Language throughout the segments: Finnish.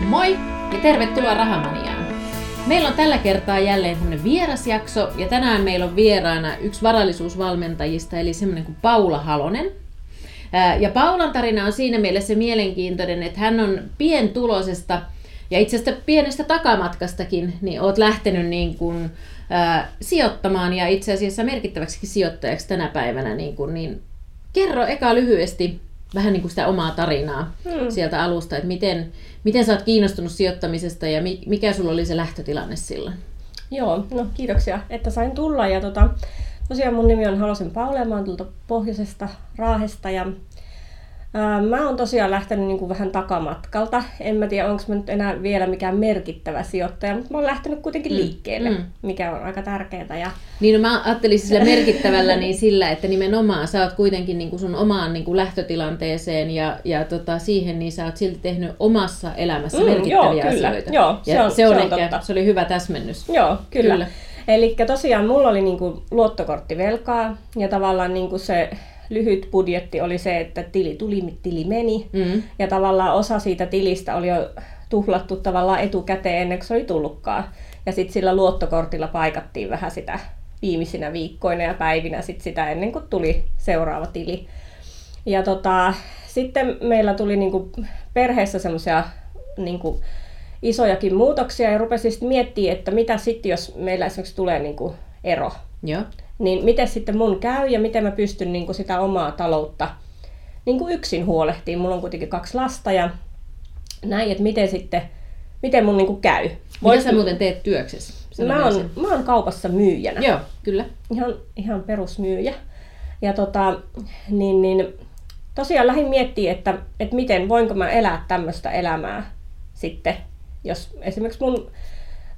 Moi ja tervetuloa Rahamaniaan. Meillä on tällä kertaa jälleen tämmöinen vierasjakso ja tänään meillä on vieraana yksi varallisuusvalmentajista eli semmoinen kuin Paula Halonen. Ja Paulan tarina on siinä mielessä mielenkiintoinen, että hän on pientulosesta ja itse asiassa pienestä takamatkastakin, niin oot lähtenyt niin kuin, ää, sijoittamaan ja itse asiassa merkittäväksi sijoittajaksi tänä päivänä. Niin, kuin, niin kerro eka lyhyesti vähän niin kuin sitä omaa tarinaa hmm. sieltä alusta, että miten, miten sä oot kiinnostunut sijoittamisesta ja mikä sulla oli se lähtötilanne silloin? Joo, no kiitoksia, että sain tulla. Ja tota, tosiaan mun nimi on Halosen Paula ja mä oon tulta pohjoisesta Raahesta ja Mä oon tosiaan lähtenyt niin kuin vähän takamatkalta. En mä tiedä, onko mä nyt enää vielä mikään merkittävä sijoittaja, mutta mä oon lähtenyt kuitenkin mm. liikkeelle, mm. mikä on aika tärkeää. Ja... Niin, no mä ajattelisin sillä merkittävällä niin sillä, että nimenomaan sä oot kuitenkin niin kuin sun omaan niin kuin lähtötilanteeseen ja, ja tota, siihen, niin sä oot silti tehnyt omassa elämässä mm, merkittäviä joo, kyllä. asioita. Joo, se on, se on, se on ehkä, se oli hyvä täsmennys. Joo, kyllä. kyllä. Eli tosiaan mulla oli niin kuin luottokorttivelkaa ja tavallaan niin kuin se lyhyt budjetti oli se, että tili tuli, tili meni. Mm. Ja tavallaan osa siitä tilistä oli jo tuhlattu tavallaan etukäteen ennen kuin se oli tullutkaan. Ja sitten sillä luottokortilla paikattiin vähän sitä viimeisinä viikkoina ja päivinä sit sitä ennen kuin tuli seuraava tili. Ja tota, sitten meillä tuli niinku perheessä semmoisia niinku isojakin muutoksia ja rupesin sitten miettimään, että mitä sitten, jos meillä esimerkiksi tulee niinku ero. Joo niin miten sitten mun käy ja miten mä pystyn niin kuin sitä omaa taloutta niin kuin yksin huolehtiin. Mulla on kuitenkin kaksi lasta ja näin, että miten sitten, miten mun niin kuin käy. Mitä sä muuten teet työksessä? Mä oon, mä oon kaupassa myyjänä. Joo, kyllä. Ihan, ihan perusmyyjä. Ja tota, niin, niin, tosiaan lähdin miettimään, että, että miten, voinko mä elää tämmöistä elämää sitten, jos esimerkiksi mun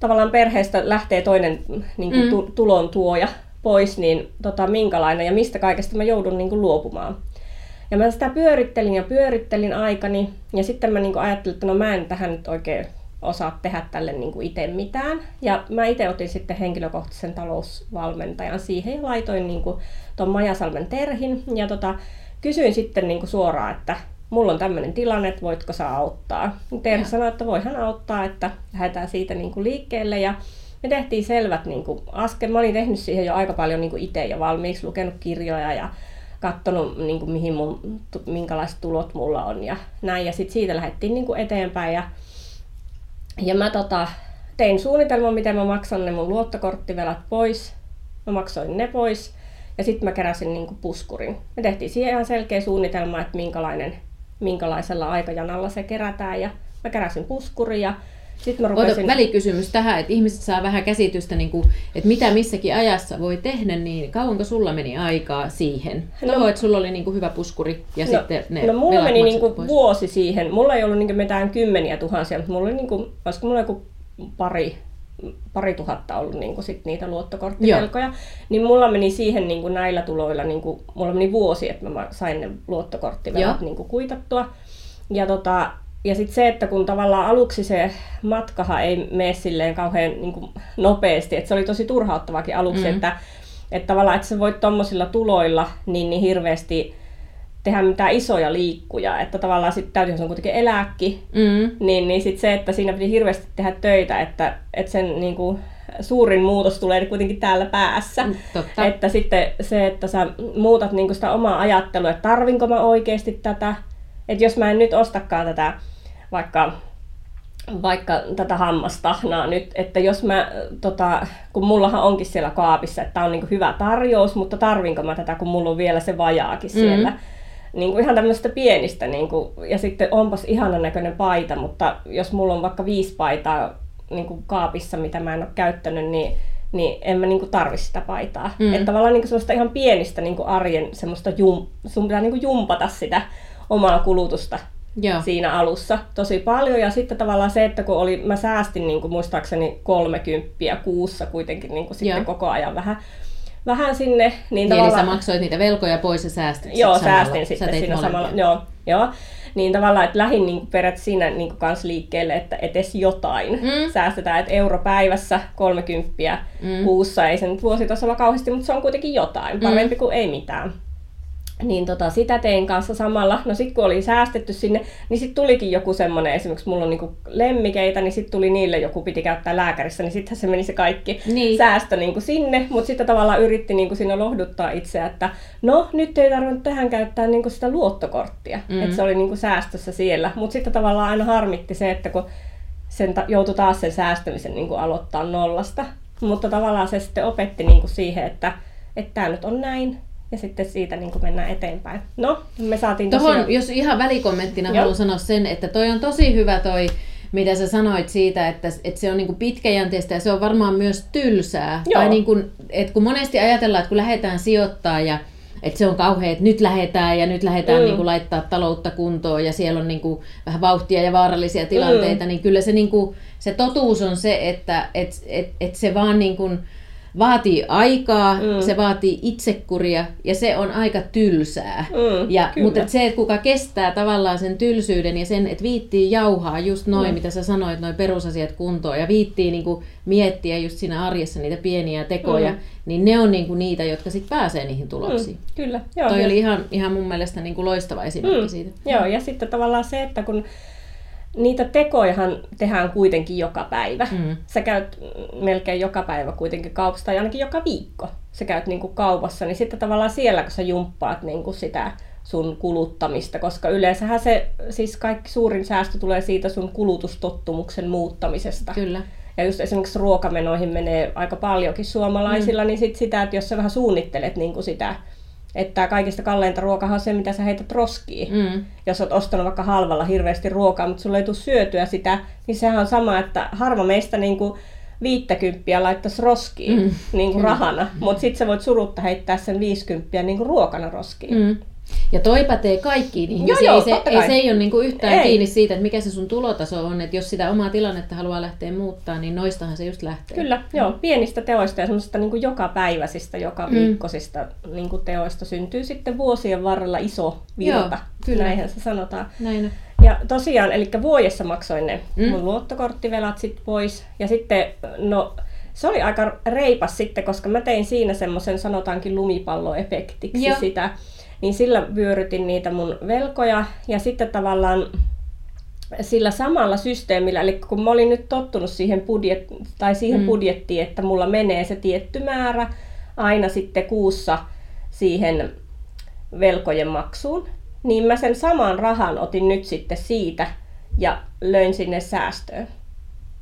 tavallaan perheestä lähtee toinen niin kuin, mm. tulon tuoja pois, niin tota, minkälainen ja mistä kaikesta mä joudun niin kuin, luopumaan. Ja mä sitä pyörittelin ja pyörittelin aikani, ja sitten mä niin kuin, ajattelin, että no mä en tähän nyt oikein osaa tehdä tälle niin kuin itse mitään. Ja mä itse otin sitten henkilökohtaisen talousvalmentajan siihen ja laitoin niin kuin, ton Majasalmen Terhin. Ja tota, kysyin sitten niin kuin suoraan, että mulla on tämmöinen tilanne, että voitko sä auttaa. Terhi sanoi, että voihan auttaa, että lähdetään siitä niin kuin liikkeelle. Ja me tehtiin selvät niin kuin, askel. Mä olin tehnyt siihen jo aika paljon niin itse jo valmiiksi, lukenut kirjoja ja katsonut, niin kuin, mihin mun, minkälaiset tulot mulla on ja näin. Ja sitten siitä lähdettiin niin kuin eteenpäin. Ja, ja mä tota, tein suunnitelman, miten mä maksan ne mun luottokorttivelat pois. Mä maksoin ne pois. Ja sitten mä keräsin niin kuin puskurin. Me tehtiin siihen ihan selkeä suunnitelma, että minkälainen, minkälaisella aikajanalla se kerätään. Ja mä keräsin puskurin ja sitten mä rupesin... Ota välikysymys tähän, että ihmiset saa vähän käsitystä, niin kuin, että mitä missäkin ajassa voi tehdä, niin kauanko sulla meni aikaa siihen? No, Toho, että sulla oli niin kuin hyvä puskuri ja no, sitten ne No mulla meni niin kuin vuosi siihen. Mulla ei ollut niin kuin mitään kymmeniä tuhansia, mutta mulla oli niin kuin, olisiko mulla joku pari, pari tuhatta ollut niin kuin sit niitä luottokorttivelkoja, Joo. niin mulla meni siihen niin kuin näillä tuloilla, niin kuin, mulla meni vuosi, että mä sain ne luottokorttivelat niin kuin kuitattua. Ja tota, ja sitten se, että kun tavallaan aluksi se matkahan ei mene silleen kauhean niin kuin nopeasti, että se oli tosi turhauttavakin aluksi, mm. että, että tavallaan, että sä voit tuommoisilla tuloilla niin, niin hirveästi tehdä mitään isoja liikkuja, että tavallaan sitten täytyy, jos on kuitenkin eläkki, mm. niin, niin sitten se, että siinä piti hirveästi tehdä töitä, että, että sen niin kuin, suurin muutos tulee kuitenkin täällä päässä. Mm, totta. Että sitten se, että sä muutat niin sitä omaa ajattelua, että tarvinko mä oikeasti tätä, että jos mä en nyt ostakaan tätä vaikka vaikka tätä hammastahnaa nyt, että jos mä, tota, kun mullahan onkin siellä kaapissa, että tämä on niin hyvä tarjous, mutta tarvinko mä tätä, kun mulla on vielä se vajaakin mm. siellä. Mm. Niin kuin ihan tämmöistä pienistä, niin kuin, ja sitten onpas ihanan näköinen paita, mutta jos mulla on vaikka viisi paitaa niin kuin kaapissa, mitä mä en ole käyttänyt, niin, niin en mä niin kuin tarvi sitä paitaa. Mm. Että tavallaan niin kuin semmoista ihan pienistä niin kuin arjen semmoista, jum, sun pitää niin kuin jumpata sitä omaa kulutusta Joo. siinä alussa tosi paljon. Ja sitten tavallaan se, että kun oli, mä säästin niin kuin muistaakseni 30 kuussa kuitenkin niin kuin sitten koko ajan vähän, vähän sinne. Niin, niin tavallaan... Eli sä maksoit niitä velkoja pois ja säästit Joo, samalla. säästin sitten siinä samalla. Joo, joo. Niin tavallaan, että lähdin niin periaatteessa siinä niin kuin kans liikkeelle, että edes jotain mm. säästetään, että euro päivässä 30 mm. kuussa, ei se nyt vuositasolla kauheasti, mutta se on kuitenkin jotain, parempi mm. kuin ei mitään. Niin tota, sitä tein kanssa samalla. No sitten kun oli säästetty sinne, niin sitten tulikin joku semmoinen, esimerkiksi mulla on niinku lemmikeitä, niin sitten tuli niille joku piti käyttää lääkärissä, niin sittenhän se meni se kaikki niin. säästö niinku sinne, mutta sitten tavallaan yritti niinku siinä lohduttaa itseä, että no nyt ei tarvinnut tähän käyttää niinku sitä luottokorttia, mm. että se oli niinku säästössä siellä, mutta sitten tavallaan aina harmitti se, että kun sen ta- joutui taas sen säästämisen niinku aloittaa nollasta, mutta tavallaan se sitten opetti niinku siihen, että tämä nyt on näin, ja sitten siitä niin kuin mennään eteenpäin. No, me saatiin Tohon, tosiaan... jos ihan välikommenttina Joo. haluan sanoa sen, että toi on tosi hyvä toi, mitä sä sanoit siitä, että, että se on niin kuin pitkäjänteistä ja se on varmaan myös tylsää. Joo. Tai niin kuin, että kun monesti ajatellaan, että kun lähdetään sijoittaa ja että se on kauhean, että nyt lähdetään ja nyt lähdetään mm. niin kuin laittaa taloutta kuntoon ja siellä on niin kuin vähän vauhtia ja vaarallisia tilanteita, mm. niin kyllä se, niin kuin, se totuus on se, että et, et, et se vaan niin kuin, vaatii aikaa, mm. se vaatii itsekuria ja se on aika tylsää. Mm, ja, mutta et se, että kuka kestää tavallaan sen tylsyyden ja sen, että viittii jauhaa just noin, mm. mitä sä sanoit, noin perusasiat kuntoon ja viittii niinku miettiä just siinä arjessa niitä pieniä tekoja, mm. niin ne on niinku niitä, jotka sitten pääsee niihin tuloksiin. Mm, kyllä. Joo, Toi ja... oli ihan, ihan mun mielestä niinku loistava esimerkki mm. siitä. Joo, ja sitten tavallaan se, että kun niitä tekojahan tehdään kuitenkin joka päivä. Mm. Sä käyt melkein joka päivä kuitenkin kaupassa, tai ainakin joka viikko sä käyt niin kuin kaupassa, niin sitten tavallaan siellä, kun sä jumppaat niin kuin sitä sun kuluttamista, koska yleensähän se, siis kaikki suurin säästö tulee siitä sun kulutustottumuksen muuttamisesta. Kyllä. Ja just esimerkiksi ruokamenoihin menee aika paljonkin suomalaisilla, mm. niin sit sitä, että jos sä vähän suunnittelet niin kuin sitä että kaikista kalleinta ruokaa on se, mitä sä heität roskiin. Mm. Jos oot ostanut vaikka halvalla hirveästi ruokaa, mutta sulla ei tule syötyä sitä, niin sehän on sama, että harva meistä niin kuin viittäkymppiä laittaisi roskiin mm. niin kuin rahana, mutta sitten sä voit surutta heittää sen viisikymppiä niin kuin ruokana roskiin. Mm. Ja toi pätee kaikkiin ihmisiin. Joo, joo, ei, se, ei se ei ole niinku yhtään ei. kiinni siitä, että mikä se sun tulotaso on. Että jos sitä omaa tilannetta haluaa lähteä muuttaa, niin noistahan se just lähtee. Kyllä, mm. joo. Pienistä teoista ja semmoisista niinku jokapäiväisistä, joka viikkosista mm. niinku teoista syntyy sitten vuosien varrella iso virta. Joo, kyllä. Näinhän se sanotaan. Näin. Ja tosiaan, eli vuodessa maksoin ne mm. mun luottokorttivelat sitten pois. Ja sitten, no se oli aika reipas sitten, koska mä tein siinä semmoisen sanotaankin lumipalloefektiksi Joo. sitä niin sillä vyörytin niitä mun velkoja ja sitten tavallaan sillä samalla systeemillä, eli kun mä olin nyt tottunut siihen, budjet, tai siihen mm. budjettiin, että mulla menee se tietty määrä aina sitten kuussa siihen velkojen maksuun, niin mä sen saman rahan otin nyt sitten siitä ja löin sinne säästöön.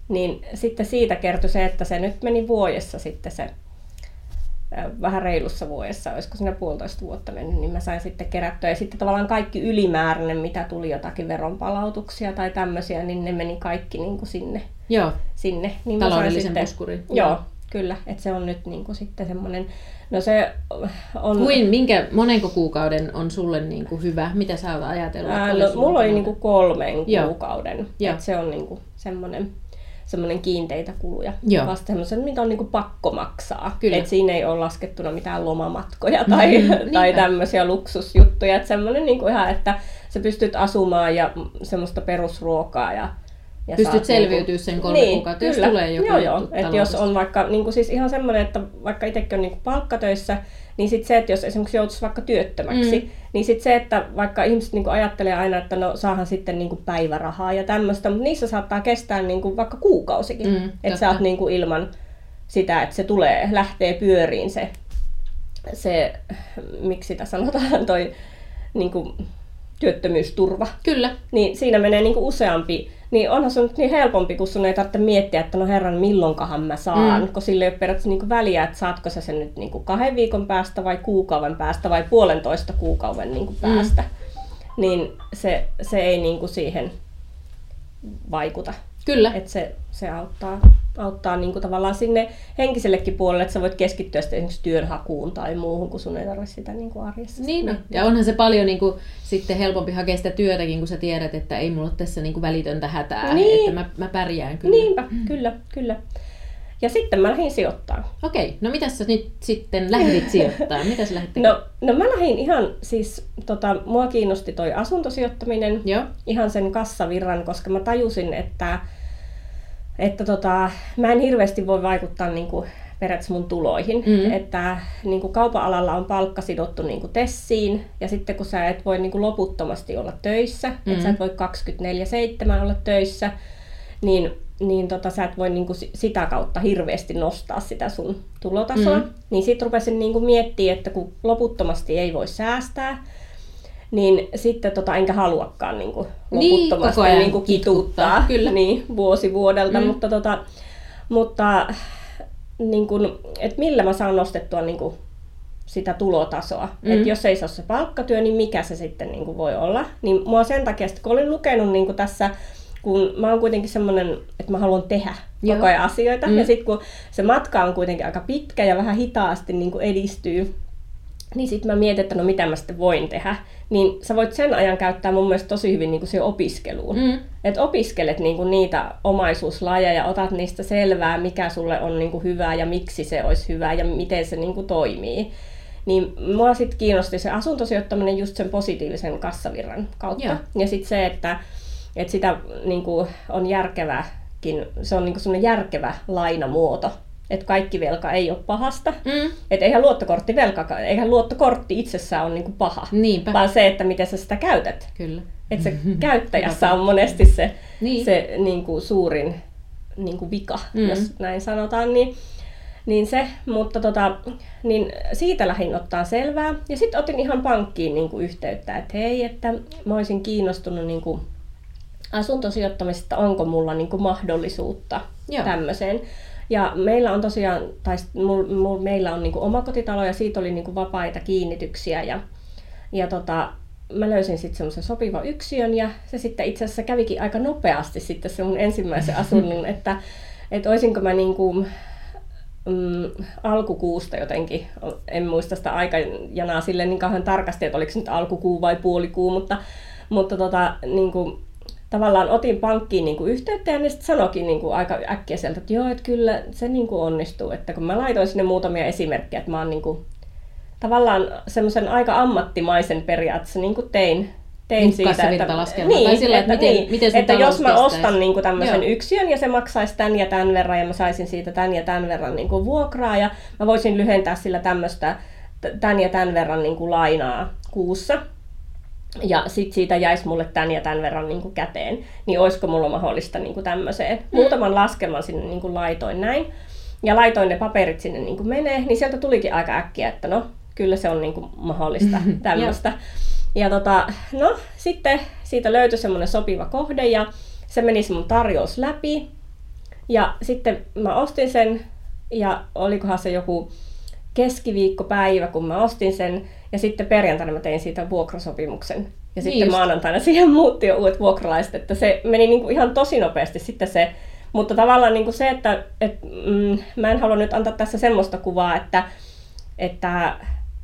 Niin sitten siitä kertoi se, että se nyt meni vuodessa sitten se vähän reilussa vuodessa, olisiko siinä puolitoista vuotta mennyt, niin mä sain sitten kerättyä. Ja sitten tavallaan kaikki ylimääräinen, mitä tuli jotakin veronpalautuksia tai tämmöisiä, niin ne meni kaikki niin kuin sinne. Joo. sinne. Niin Taloudellisen puskurin. Joo, kyllä. Että se on nyt niin kuin sitten semmoinen, no se on... Kuin, minkä, monenko kuukauden on sulle niin kuin hyvä? Mitä sä oot ajatellut? Ää, no, mulla oli niin kuin kolmen Joo. kuukauden. Joo. Että se on niin kuin semmoinen semmoinen kiinteitä kuluja. Joo. Vasta semmoisen, mitä on niinku pakko maksaa. Kyllä. Et siinä ei ole laskettuna mitään lomamatkoja tai, mm, tai tämmöisiä luksusjuttuja. Että semmoinen niinku ihan, että sä pystyt asumaan ja semmoista perusruokaa ja ja Pystyt selviytyä niinku, sen kolme niin, kuukautta, jos tulee joku joo, joo. Et jos on vaikka niin kuin siis ihan semmoinen, että vaikka itsekin on niin kuin palkkatöissä, niin sitten se, että jos esimerkiksi joutuisi vaikka työttömäksi, mm. niin sitten se, että vaikka ihmiset niin kuin ajattelee aina, että no saahan sitten niin kuin päivärahaa ja tämmöistä, mutta niissä saattaa kestää niin kuin vaikka kuukausikin, mm, että sä oot niin kuin ilman sitä, että se tulee, lähtee pyöriin se, se miksi sitä sanotaan, toi niin kuin, työttömyysturva. Kyllä. Niin siinä menee niin kuin useampi niin onhan se nyt niin helpompi, kun sun ei tarvitse miettiä, että no herran, milloinkahan mä saan, mm. kun sille ei ole periaatteessa niin väliä, että saatko sä sen nyt niin kuin kahden viikon päästä vai kuukauden päästä vai puolentoista kuukauden niin kuin mm. päästä. Mm. Niin se, se ei niin kuin siihen vaikuta. Kyllä. Et se, se auttaa, auttaa niin kuin tavallaan sinne henkisellekin puolelle, että sä voit keskittyä sitten esimerkiksi työnhakuun tai muuhun, kun sun ei tarvitse sitä niin kuin arjessa. Niin, no. ja onhan se paljon niin kuin, sitten helpompi hakea sitä työtäkin, kun sä tiedät, että ei mulla ole tässä niin kuin välitöntä hätää, niin. että mä, mä pärjään kyllä. Niinpä, mm. kyllä, kyllä. Ja sitten mä lähdin sijoittaa. Okei, no mitä sä nyt sitten lähdit sijoittaa? Mitä sä lähdit no, no mä lähdin ihan siis, tota, mua kiinnosti toi asuntosijoittaminen, Joo. ihan sen kassavirran, koska mä tajusin, että että tota, mä en hirveästi voi vaikuttaa niin kuin periaatteessa mun tuloihin. Mm. Että niin kuin kaupan alalla on palkka sidottu niin kuin tessiin, ja sitten kun sä et voi niin kuin loputtomasti olla töissä, mm. että sä et voi 24-7 olla töissä, niin, niin tota, sä et voi niin kuin sitä kautta hirveästi nostaa sitä sun tulotasoa. Mm. Niin sitten rupesin niin kuin miettimään, että kun loputtomasti ei voi säästää, niin sitten tota, enkä haluakaan niin kuin, loputtomasti niin, niin kuin kituttaa, Kyllä. Niin, vuosi vuodelta, mm. mutta, tota, mutta niin kuin, että millä mä saan nostettua niin kuin, sitä tulotasoa. Mm. Että jos ei se ole se palkkatyö, niin mikä se sitten niin kuin voi olla. Niin mua sen takia, kun olin lukenut niin kuin tässä, kun mä oon kuitenkin semmoinen, että mä haluan tehdä Joo. koko ajan asioita. Mm. Ja sitten kun se matka on kuitenkin aika pitkä ja vähän hitaasti niin kuin edistyy, niin sitten mä mietin, että no mitä mä sitten voin tehdä. Niin sä voit sen ajan käyttää mun mielestä tosi hyvin niin kuin siihen opiskeluun. Mm. Että opiskelet niin kuin niitä omaisuuslajeja, otat niistä selvää, mikä sulle on niin kuin hyvää ja miksi se olisi hyvää ja miten se niin kuin toimii. Niin mua sitten kiinnosti se asuntosijoittaminen just sen positiivisen kassavirran kautta. Ja, ja sitten se, että, että sitä niin kuin on järkeväkin, se on niin kuin järkevä lainamuoto että kaikki velka ei ole pahasta. Mm. Että eihän luottokortti velka, eihän luottokortti itsessään ole niinku paha, Niinpä. vaan se, että miten sä sitä käytät. Kyllä. Että se käyttäjässä on monesti se, niin. se niinku suurin niinku vika, mm. jos näin sanotaan. Niin, niin se, mutta tota, niin siitä lähdin ottaa selvää. Ja sitten otin ihan pankkiin niinku yhteyttä, että hei, että mä olisin kiinnostunut niinku asuntosijoittamisesta, onko mulla niinku mahdollisuutta Joo. tämmöiseen. Ja meillä on tosiaan, tai mul, mul, meillä on niin omakotitalo ja siitä oli niin vapaita kiinnityksiä ja, ja tota, mä löysin sitten semmoisen sopivan yksiön ja se sitten itse asiassa kävikin aika nopeasti sitten se mun ensimmäisen asunnon, että, että olisinko mä niin kuin, mm, alkukuusta jotenkin, en muista sitä aikajanaa sille niin kauhean tarkasti, että oliko se nyt alkukuu vai puolikuu, mutta, mutta tota, niin kuin, tavallaan otin pankkiin niin kuin yhteyttä ja ne sitten sanoikin niin kuin aika äkkiä sieltä, että joo, että kyllä se niin kuin onnistuu. Että kun mä laitoin sinne muutamia esimerkkejä, että mä oon niin kuin, tavallaan semmoisen aika ammattimaisen periaatteessa niin kuin tein, tein siitä, että, niin, tai sillä, että, että, miten, niin, miten että jos mä ostan niin kuin tämmöisen Joo. yksiön ja se maksaisi tämän ja tämän verran ja mä saisin siitä tämän ja tämän verran niin kuin vuokraa ja mä voisin lyhentää sillä tämmöistä tämän ja tämän verran niin kuin lainaa kuussa, ja sitten siitä jäisi mulle tämän ja tämän verran niin kuin käteen, niin olisiko mulla mahdollista niin kuin tämmöiseen. Mm. Muutaman laskelman sinne niin kuin laitoin näin, ja laitoin ne paperit sinne niin kuin menee, niin sieltä tulikin aika äkkiä, että no, kyllä se on niin kuin mahdollista tämmöistä. ja tota, no, sitten siitä löytyi semmoinen sopiva kohde, ja se meni se mun tarjous läpi, ja sitten mä ostin sen, ja olikohan se joku keskiviikkopäivä, kun mä ostin sen, ja sitten perjantaina mä tein siitä vuokrasopimuksen. Ja niin sitten just. maanantaina siihen muutti jo uudet vuokralaiset, että se meni niin kuin ihan tosi nopeasti sitten se, mutta tavallaan niin kuin se, että et, mm, mä en halua nyt antaa tässä semmoista kuvaa, että, että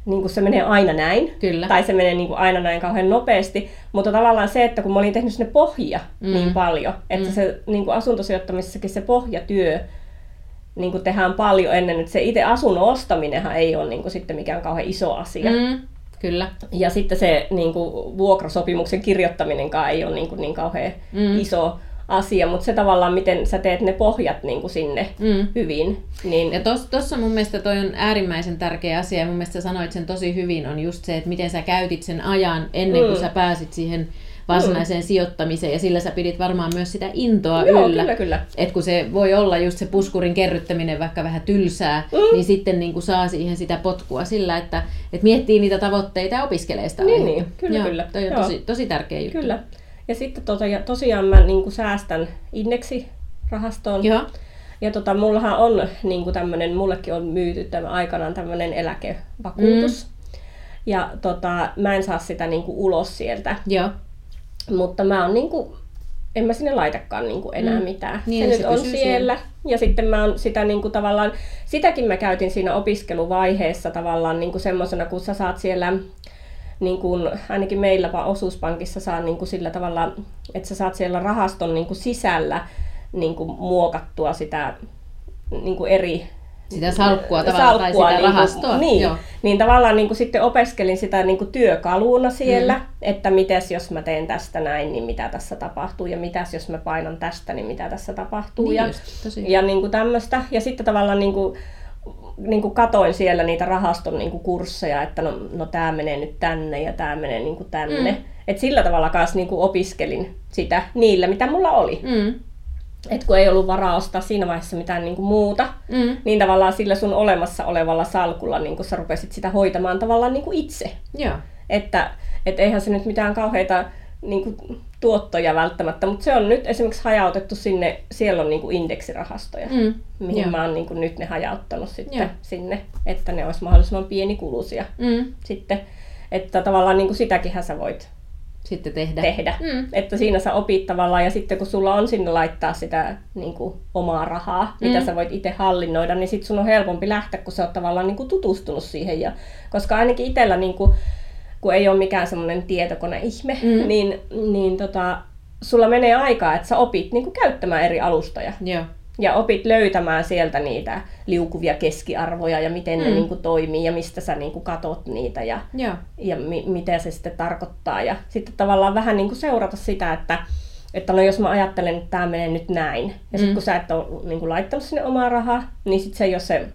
niin kuin se menee aina näin, Kyllä. tai se menee niin kuin aina näin kauhean nopeasti, mutta tavallaan se, että kun mä olin tehnyt sinne pohja mm. niin paljon, että mm. se niin kuin asuntosijoittamisessakin se pohjatyö, niin kuin tehdään paljon ennen, että se itse asunnon ostaminenhan ei ole niin kuin sitten mikään kauhean iso asia. Mm, kyllä. Ja sitten se niin kuin, vuokrasopimuksen kirjoittaminenkaan ei ole niin, kuin, niin kauhean mm. iso asia, mutta se tavallaan, miten sä teet ne pohjat niin kuin sinne mm. hyvin. Niin... Ja tuossa mun mielestä toi on äärimmäisen tärkeä asia, ja mun mielestä sä sanoit sen tosi hyvin, on just se, että miten sä käytit sen ajan ennen kuin mm. sä pääsit siihen varsinaiseen mm. sijoittamiseen ja sillä sä pidit varmaan myös sitä intoa Joo, yllä. Kyllä, kyllä. Et kun se voi olla just se puskurin kerryttäminen vaikka vähän tylsää, mm. niin sitten niin kuin saa siihen sitä potkua sillä, että, että miettii niitä tavoitteita ja opiskelee sitä Niin, niin kyllä, Joo, kyllä. Toi on Joo. tosi, tosi tärkeä juttu. Kyllä. Ja sitten tota, ja tosiaan mä niin kuin säästän indeksirahastoon. Joo. Ja tota, mullahan on niin kuin tämmönen, mullekin on myyty tämä aikanaan tämmöinen eläkevakuutus. Mm. Ja tota, mä en saa sitä niin kuin ulos sieltä. Joo. Mutta mä oon niinku, en mä sinne laitakaan niinku enää mm. mitään. Niin, se, se nyt on siellä. siellä. Ja sitten mä oon sitä niinku tavallaan, sitäkin mä käytin siinä opiskeluvaiheessa tavallaan niinku semmoisena, kun sä saat siellä niin kuin, ainakin meillä osuuspankissa saa niin kuin sillä tavalla, että sä saat siellä rahaston niin kuin sisällä niin kuin muokattua sitä niin kuin eri sitä salkkua tavallaan salkkua, tai sitä niin rahastoa. Niin, Joo. niin tavallaan niin kuin sitten opiskelin sitä niin kuin työkaluna siellä, mm. että mites jos mä teen tästä näin, niin mitä tässä tapahtuu, ja mitäs jos mä painan tästä, niin mitä tässä tapahtuu. Niin ja just, ja niin kuin tämmöistä. Ja sitten tavallaan niin kuin niin kuin katoin siellä niitä rahaston niin kuin kursseja, että no, no tämä menee nyt tänne ja tämä menee niin kuin tänne. Mm. Et sillä tavalla kanssa niin kuin opiskelin sitä niillä, mitä mulla oli. Mm. Et kun ei ollut varaa ostaa siinä vaiheessa mitään niin kuin muuta, mm. niin tavallaan sillä sun olemassa olevalla salkulla niin kuin sä rupesit sitä hoitamaan tavallaan niin kuin itse. Joo. Että et eihän se nyt mitään kauheita niin kuin, tuottoja välttämättä, mutta se on nyt esimerkiksi hajautettu sinne, siellä on niin kuin indeksirahastoja, mm. mihin Joo. mä oon niin kuin nyt ne hajauttanut sitten Joo. sinne, että ne olisi mahdollisimman pienikuluisia mm. sitten. Että tavallaan niin kuin sitäkin sä voit sitten tehdä. tehdä. Mm. Että siinä sä opit tavallaan, ja sitten kun sulla on sinne laittaa sitä niin kuin, omaa rahaa, mm. mitä sä voit itse hallinnoida, niin sitten sun on helpompi lähteä, kun sä oot tavallaan niin kuin, tutustunut siihen. Ja, koska ainakin itsellä niin kuin, kun ei ole mikään semmoinen tietokoneihme, mm. niin, niin tota, sulla menee aikaa, että sä opit niin kuin käyttämään eri alustoja. Joo. Ja opit löytämään sieltä niitä liukuvia keskiarvoja ja miten mm. ne niin kuin toimii ja mistä sä niin kuin katot niitä ja, Joo. ja mi- mitä se sitten tarkoittaa. Ja sitten tavallaan vähän niin kuin seurata sitä, että, että no jos mä ajattelen, että tämä menee nyt näin. Ja sitten mm. kun sä et ole niin kuin laittanut sinne omaa rahaa, niin sitten se ei ole se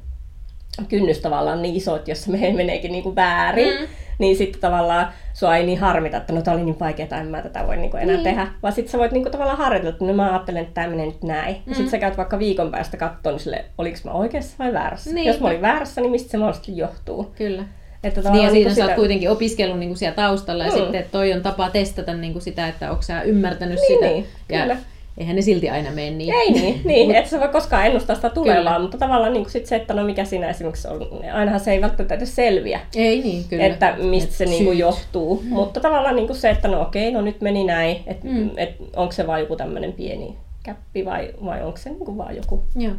kynnys tavallaan niin iso, että jos se meneekin niin kuin väärin, mm niin sitten tavallaan sua ei niin harmita, että no tämä oli niin vaikeaa, en mä tätä voi niinku enää niin. tehdä. Vaan sitten sä voit niinku tavallaan harjoitella, että no mä ajattelen, että tämä menee nyt näin. Mm. Ja sitten sä käyt vaikka viikon päästä katsoa, niin sille, oliko mä oikeassa vai väärässä. Niin. Jos mä olin väärässä, niin mistä se mahdollisesti johtuu. Kyllä. Että niin ja siinä niin sitä... sä oot kuitenkin opiskellut niin kuin siellä taustalla ja mm. sitten että toi on tapa testata niin kuin sitä, että onko sä ymmärtänyt niin, sitä. Niin, ja kyllä eihän ne silti aina mene niin. Ei niin, niin et sä voi koskaan ennustaa sitä tulevaa, kyllä. mutta tavallaan niin sit se, että no mikä siinä esimerkiksi on, ainahan se ei välttämättä edes selviä. Ei niin, kyllä. Että mistä et se niin kuin johtuu. Mm. Mutta tavallaan niin kuin se, että no okei, no nyt meni näin, että mm. et, onko se vaan joku tämmöinen pieni käppi vai, vai onko se niin kuin vaan joku. Joo.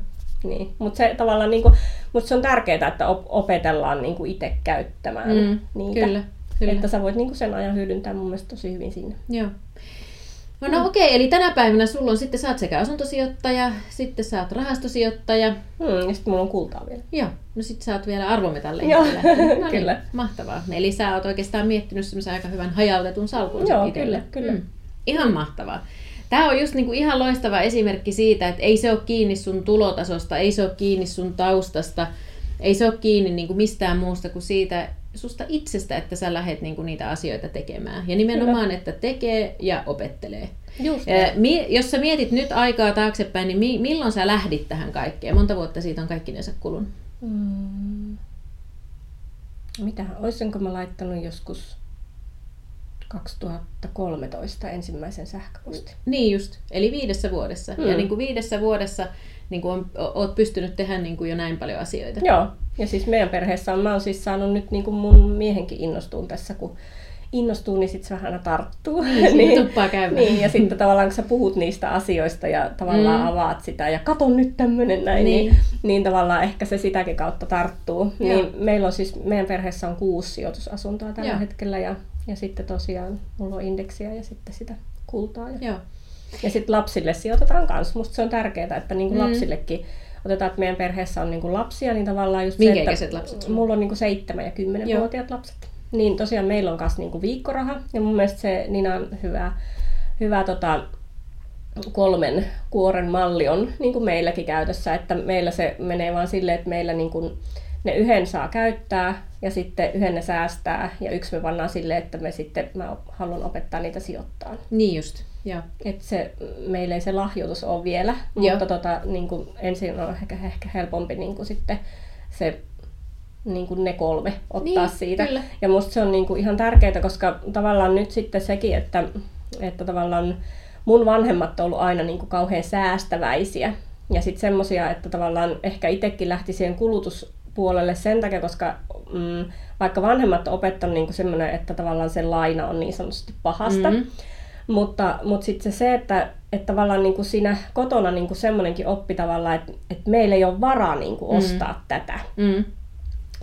Niin. Mutta se tavallaan, niin kuin, mutta se on tärkeää, että op- opetellaan niin kuin itse käyttämään mm. niitä. Kyllä, kyllä. Että sä voit niin kuin sen ajan hyödyntää mun mielestä tosi hyvin siinä. Joo. No, no okei, okay, eli tänä päivänä sulla on sitten, sä oot sekä asuntosijoittaja, sitten sä oot rahastosijoittaja. Hmm, ja sitten mulla on kultaa vielä. Joo, no sitten sä oot vielä arvometalleja. Joo, no niin, kyllä. Mahtavaa. Eli sä oot oikeastaan miettinyt semmoisen aika hyvän hajautetun salkun Joo, itselle. kyllä, kyllä. Hmm. Ihan mahtavaa. Tämä on just niinku ihan loistava esimerkki siitä, että ei se ole kiinni sun tulotasosta, ei se ole kiinni sun taustasta, ei se ole kiinni niinku mistään muusta kuin siitä, susta itsestä, että sä lähdet niinku niitä asioita tekemään. Ja nimenomaan, Kyllä. että tekee ja opettelee. Just mi- jos sä mietit nyt aikaa taaksepäin, niin mi- milloin sä lähdit tähän kaikkeen? Monta vuotta siitä on kaikkinensa kulunut? Mm. Mitähän, olisinko mä laittanut joskus 2013 ensimmäisen sähköpostin. Niin just, eli viidessä vuodessa. Mm. Ja niin kuin viidessä vuodessa niin kuin on, oot pystynyt tehdä niin kuin jo näin paljon asioita. Joo, ja siis meidän perheessä on, mä oon siis saanut nyt niin kuin mun miehenkin innostuun tässä, kun innostuu, niin sitten se vähän aina tarttuu. Niin, niin, tuppaa käymään. Niin, ja sitten tavallaan kun sä puhut niistä asioista ja tavallaan mm. avaat sitä ja katon nyt tämmöinen näin, niin. Niin, niin tavallaan ehkä se sitäkin kautta tarttuu. Joo. Niin meillä on siis, meidän perheessä on kuusi sijoitusasuntoa tällä Joo. hetkellä ja, ja sitten tosiaan mulla on indeksiä ja sitten sitä kultaa. Ja, Joo. ja sitten lapsille sijoitetaan kanssa. Musta se on tärkeää, että niin kuin mm. lapsillekin otetaan, että meidän perheessä on niin kuin lapsia, niin tavallaan just Minkä se, että lapset? Mulla on niin kuin seitsemän ja kymmenenvuotiaat lapset. Niin tosiaan meillä on myös niinku viikkoraha ja mun mielestä se Ninan hyvä, hyvä tota, kolmen kuoren malli on niin kuin meilläkin käytössä, että meillä se menee vaan silleen, että meillä niin kuin ne yhden saa käyttää ja sitten yhden ne säästää ja yksi me pannaan silleen, että me sitten, mä haluan opettaa niitä sijoittaa. Niin just, joo. Et se, meillä ei se lahjoitus ole vielä, joo. mutta tota, niin kuin ensin on ehkä, ehkä helpompi niin kuin sitten se niin kuin ne kolme ottaa niin, siitä. Kyllä. Ja musta se on niin kuin ihan tärkeää, koska tavallaan nyt sitten sekin, että, että tavallaan mun vanhemmat on ollut aina niin kuin kauhean säästäväisiä. Ja sitten semmoisia, että tavallaan ehkä itsekin lähti siihen kulutuspuolelle sen takia, koska mm, vaikka vanhemmat on opettanut niin semmoinen, että tavallaan se laina on niin sanotusti pahasta, mm-hmm. Mutta, mutta sitten se, että, että tavallaan niin kuin siinä kotona niin kuin semmoinenkin oppi tavallaan, että, että meillä ei ole varaa niin kuin ostaa mm. tätä. Mm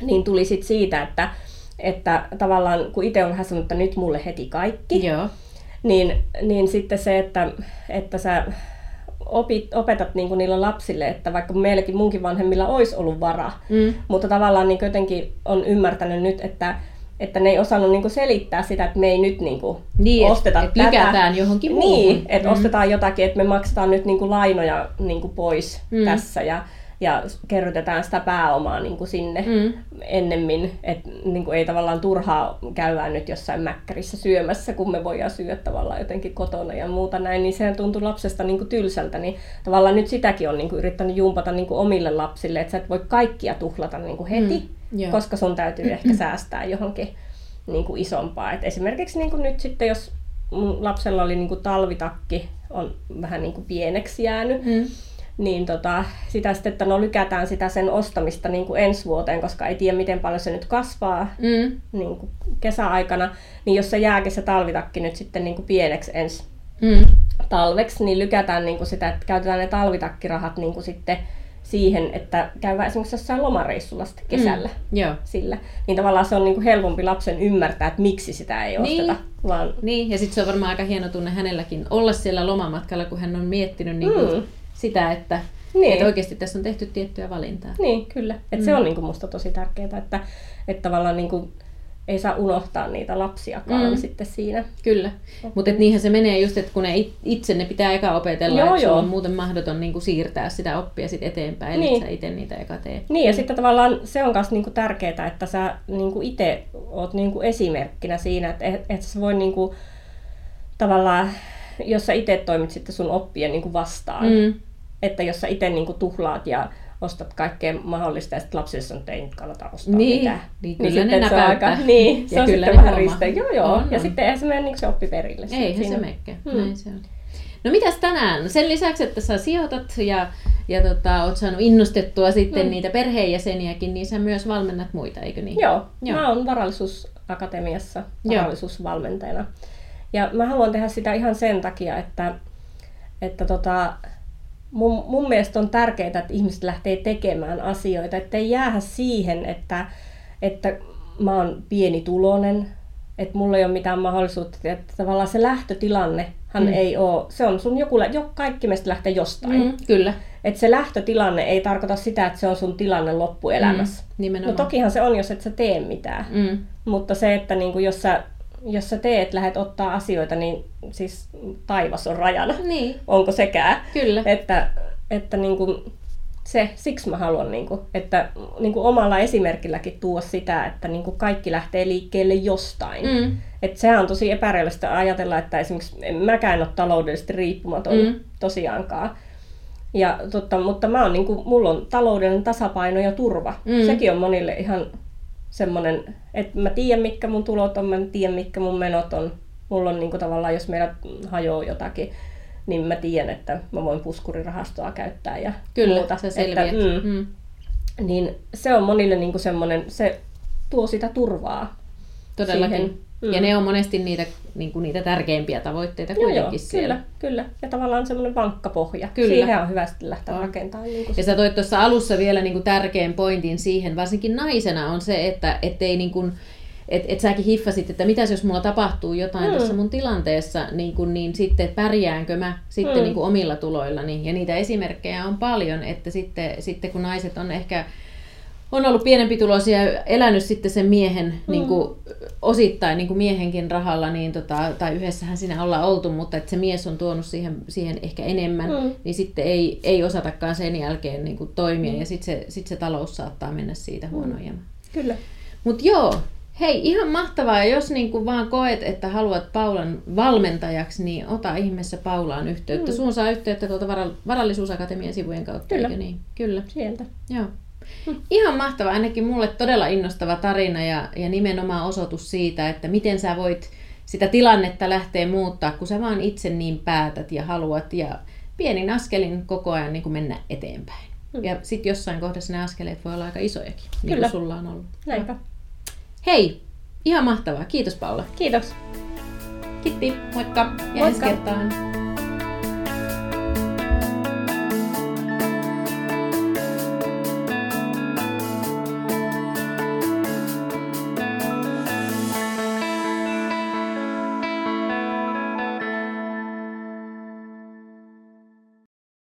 niin tuli sit siitä, että, että tavallaan kun itse on vähän sanonut, että nyt mulle heti kaikki, Joo. Niin, niin sitten se, että, että sä opit, opetat niin kuin niille lapsille, että vaikka meilläkin munkin vanhemmilla olisi ollut varaa, mm. mutta tavallaan niin jotenkin on ymmärtänyt nyt, että, että ne ei osannut niin kuin selittää sitä, että me ei nyt niin kuin niin, osteta et, et tätä. johonkin muuhun. Niin, että mm. ostetaan jotakin, että me maksetaan nyt niin kuin lainoja niin kuin pois mm. tässä ja, ja kerrytetään sitä pääomaa niin kuin sinne mm. ennemmin, että niin kuin ei tavallaan turhaa käydä nyt jossain mäkkärissä syömässä, kun me voidaan syödä tavallaan jotenkin kotona ja muuta näin, niin sehän tuntuu lapsesta niin kuin tylsältä, niin tavallaan nyt sitäkin on niin kuin yrittänyt jumpata niin kuin omille lapsille, että sä et voi kaikkia tuhlata niin kuin heti, mm. koska sun täytyy ehkä säästää johonkin niin kuin isompaa. Et esimerkiksi niin kuin nyt sitten, jos mun lapsella oli niin kuin talvitakki, on vähän niin kuin pieneksi jäänyt, mm. Niin tota, sitä sitten, että no lykätään sitä sen ostamista niin kuin ensi vuoteen, koska ei tiedä miten paljon se nyt kasvaa mm. niin kuin kesäaikana, niin jos se jääkin se talvitakki nyt sitten niin kuin pieneksi ensi mm. talveksi, niin lykätään niin kuin sitä, että käytetään ne talvitakkirahat niin kuin sitten siihen, että käy esimerkiksi jossain lomareissulla sitten kesällä mm, joo. sillä. Niin tavallaan se on niin kuin helpompi lapsen ymmärtää, että miksi sitä ei niin. osteta. Vaan... Niin, ja sitten se on varmaan aika hieno tunne hänelläkin olla siellä lomamatkalla, kun hän on miettinyt niin kuin mm. Sitä, että, niin. että oikeasti tässä on tehty tiettyä valintaa. Niin, kyllä. Et mm. Se on niin kuin musta tosi tärkeää, että, että tavallaan niin kuin ei saa unohtaa niitä lapsiakaan mm. sitten siinä. Kyllä, mutta niinhän se menee just, että kun ne itse ne pitää eka opetella, joo, että joo. on muuten mahdoton niin kuin siirtää sitä oppia sit eteenpäin, niin. eli sä itse niitä eka tee. Niin, ja sitten tavallaan se on myös niin kuin tärkeää, että sä niin kuin itse oot niin kuin esimerkkinä siinä, että et, et sä voi niin kuin, tavallaan, jos sä itse toimit sitten sun oppien niin kuin vastaan, mm. että jos sä itse niin kuin tuhlaat ja ostat kaikkea mahdollista ja sitten lapsille sanoo, että ei nyt kannata ostaa niin, mitään. Niin, niin kyllä niin ne se on aika, niin, se ja on kyllä sitten vähän riste. Joo, joo. On, ja on. sitten eihän se mene niin se oppi perille. Eihän se mekkään. Hmm. Näin se on. No mitäs tänään? Sen lisäksi, että sä sijoitat ja, ja tota, oot saanut innostettua sitten hmm. niitä perheenjäseniäkin, niin sä myös valmennat muita, eikö niin? Joo, Joo. mä oon varallisuusakatemiassa varallisuusvalmentajana. Ja mä haluan tehdä sitä ihan sen takia, että, että tota, mun, mun mielestä on tärkeää, että ihmiset lähtee tekemään asioita, ettei jäädä siihen, että, että mä oon pienituloinen, että mulla ei ole mitään mahdollisuutta, että tavallaan se lähtötilanne hän mm. ei ole, se on sun joku, jo, kaikki meistä lähtee jostain. Mm, kyllä. Että se lähtötilanne ei tarkoita sitä, että se on sun tilanne loppuelämässä. Mm, no tokihan se on, jos et sä tee mitään. Mm. Mutta se, että niinku, jos sä jos sä teet, lähdet ottaa asioita, niin siis taivas on rajana. Niin. Onko sekään? Kyllä. Että, että niin kuin se, siksi mä haluan, niin kuin, että niin kuin omalla esimerkilläkin tuo sitä, että niin kuin kaikki lähtee liikkeelle jostain. Mm. Että sehän on tosi epäreellistä ajatella, että esimerkiksi mäkään ole taloudellisesti riippumaton mm. tosiaankaan. Ja, totta, mutta mä oon, niin kuin, mulla on taloudellinen tasapaino ja turva. Mm. Sekin on monille ihan semmoinen, että mä tiedän mitkä mun tulot on, mä tiedän mitkä mun menot on. Mulla on niinku tavallaan, jos meillä hajoaa jotakin, niin mä tiedän, että mä voin puskurirahastoa käyttää ja Kyllä, muuta. selviät. Että, mm, mm. Niin se on monille niinku semmoinen, se tuo sitä turvaa. Todellakin. Siihen Mm. Ja ne on monesti niitä, niin kuin niitä tärkeimpiä tavoitteita kuitenkin joo, joo, siellä. Kyllä, kyllä. Ja tavallaan semmoinen vankka pohja. Kyllä. Siihen on hyvä sitten lähteä on. rakentamaan. Niin ja sä toit tuossa alussa vielä niin kuin tärkeän pointin siihen, varsinkin naisena on se, että ettei niin kuin, et, et säkin hiffasit, että mitäs jos mulla tapahtuu jotain mm. tässä mun tilanteessa, niin, kun, niin sitten pärjäänkö mä sitten mm. niin kuin omilla tuloillani. Ja niitä esimerkkejä on paljon, että sitten, sitten kun naiset on ehkä on ollut pienempi tulosia ja elänyt sitten sen miehen mm. niin kuin, osittain niin kuin miehenkin rahalla, niin tota, tai yhdessähän siinä ollaan oltu, mutta että se mies on tuonut siihen, siihen ehkä enemmän, mm. niin sitten ei, ei osatakaan sen jälkeen niin kuin, toimia mm. ja sitten se, sit se talous saattaa mennä siitä huonojamaan. Mm. Kyllä. Mutta joo, hei ihan mahtavaa ja jos niin kuin vaan koet, että haluat Paulan valmentajaksi, niin ota ihmeessä Paulaan yhteyttä. Mm. Suun saa yhteyttä tuolta Varallisuusakatemian sivujen kautta, Kyllä. eikö niin? Kyllä. Sieltä. Joo. Ihan mahtava, ainakin mulle todella innostava tarina ja, ja nimenomaan osoitus siitä, että miten sä voit sitä tilannetta lähteä muuttaa, kun sä vaan itse niin päätät ja haluat ja pienin askelin koko ajan niin kuin mennä eteenpäin. Mm. Ja sitten jossain kohdassa ne askeleet voi olla aika isojakin, niin Kyllä. kuin sulla on ollut. Näinpä. Hei, ihan mahtavaa. Kiitos Paula. Kiitos. Kiitti, moikka ja Moikka. ensi kertaan.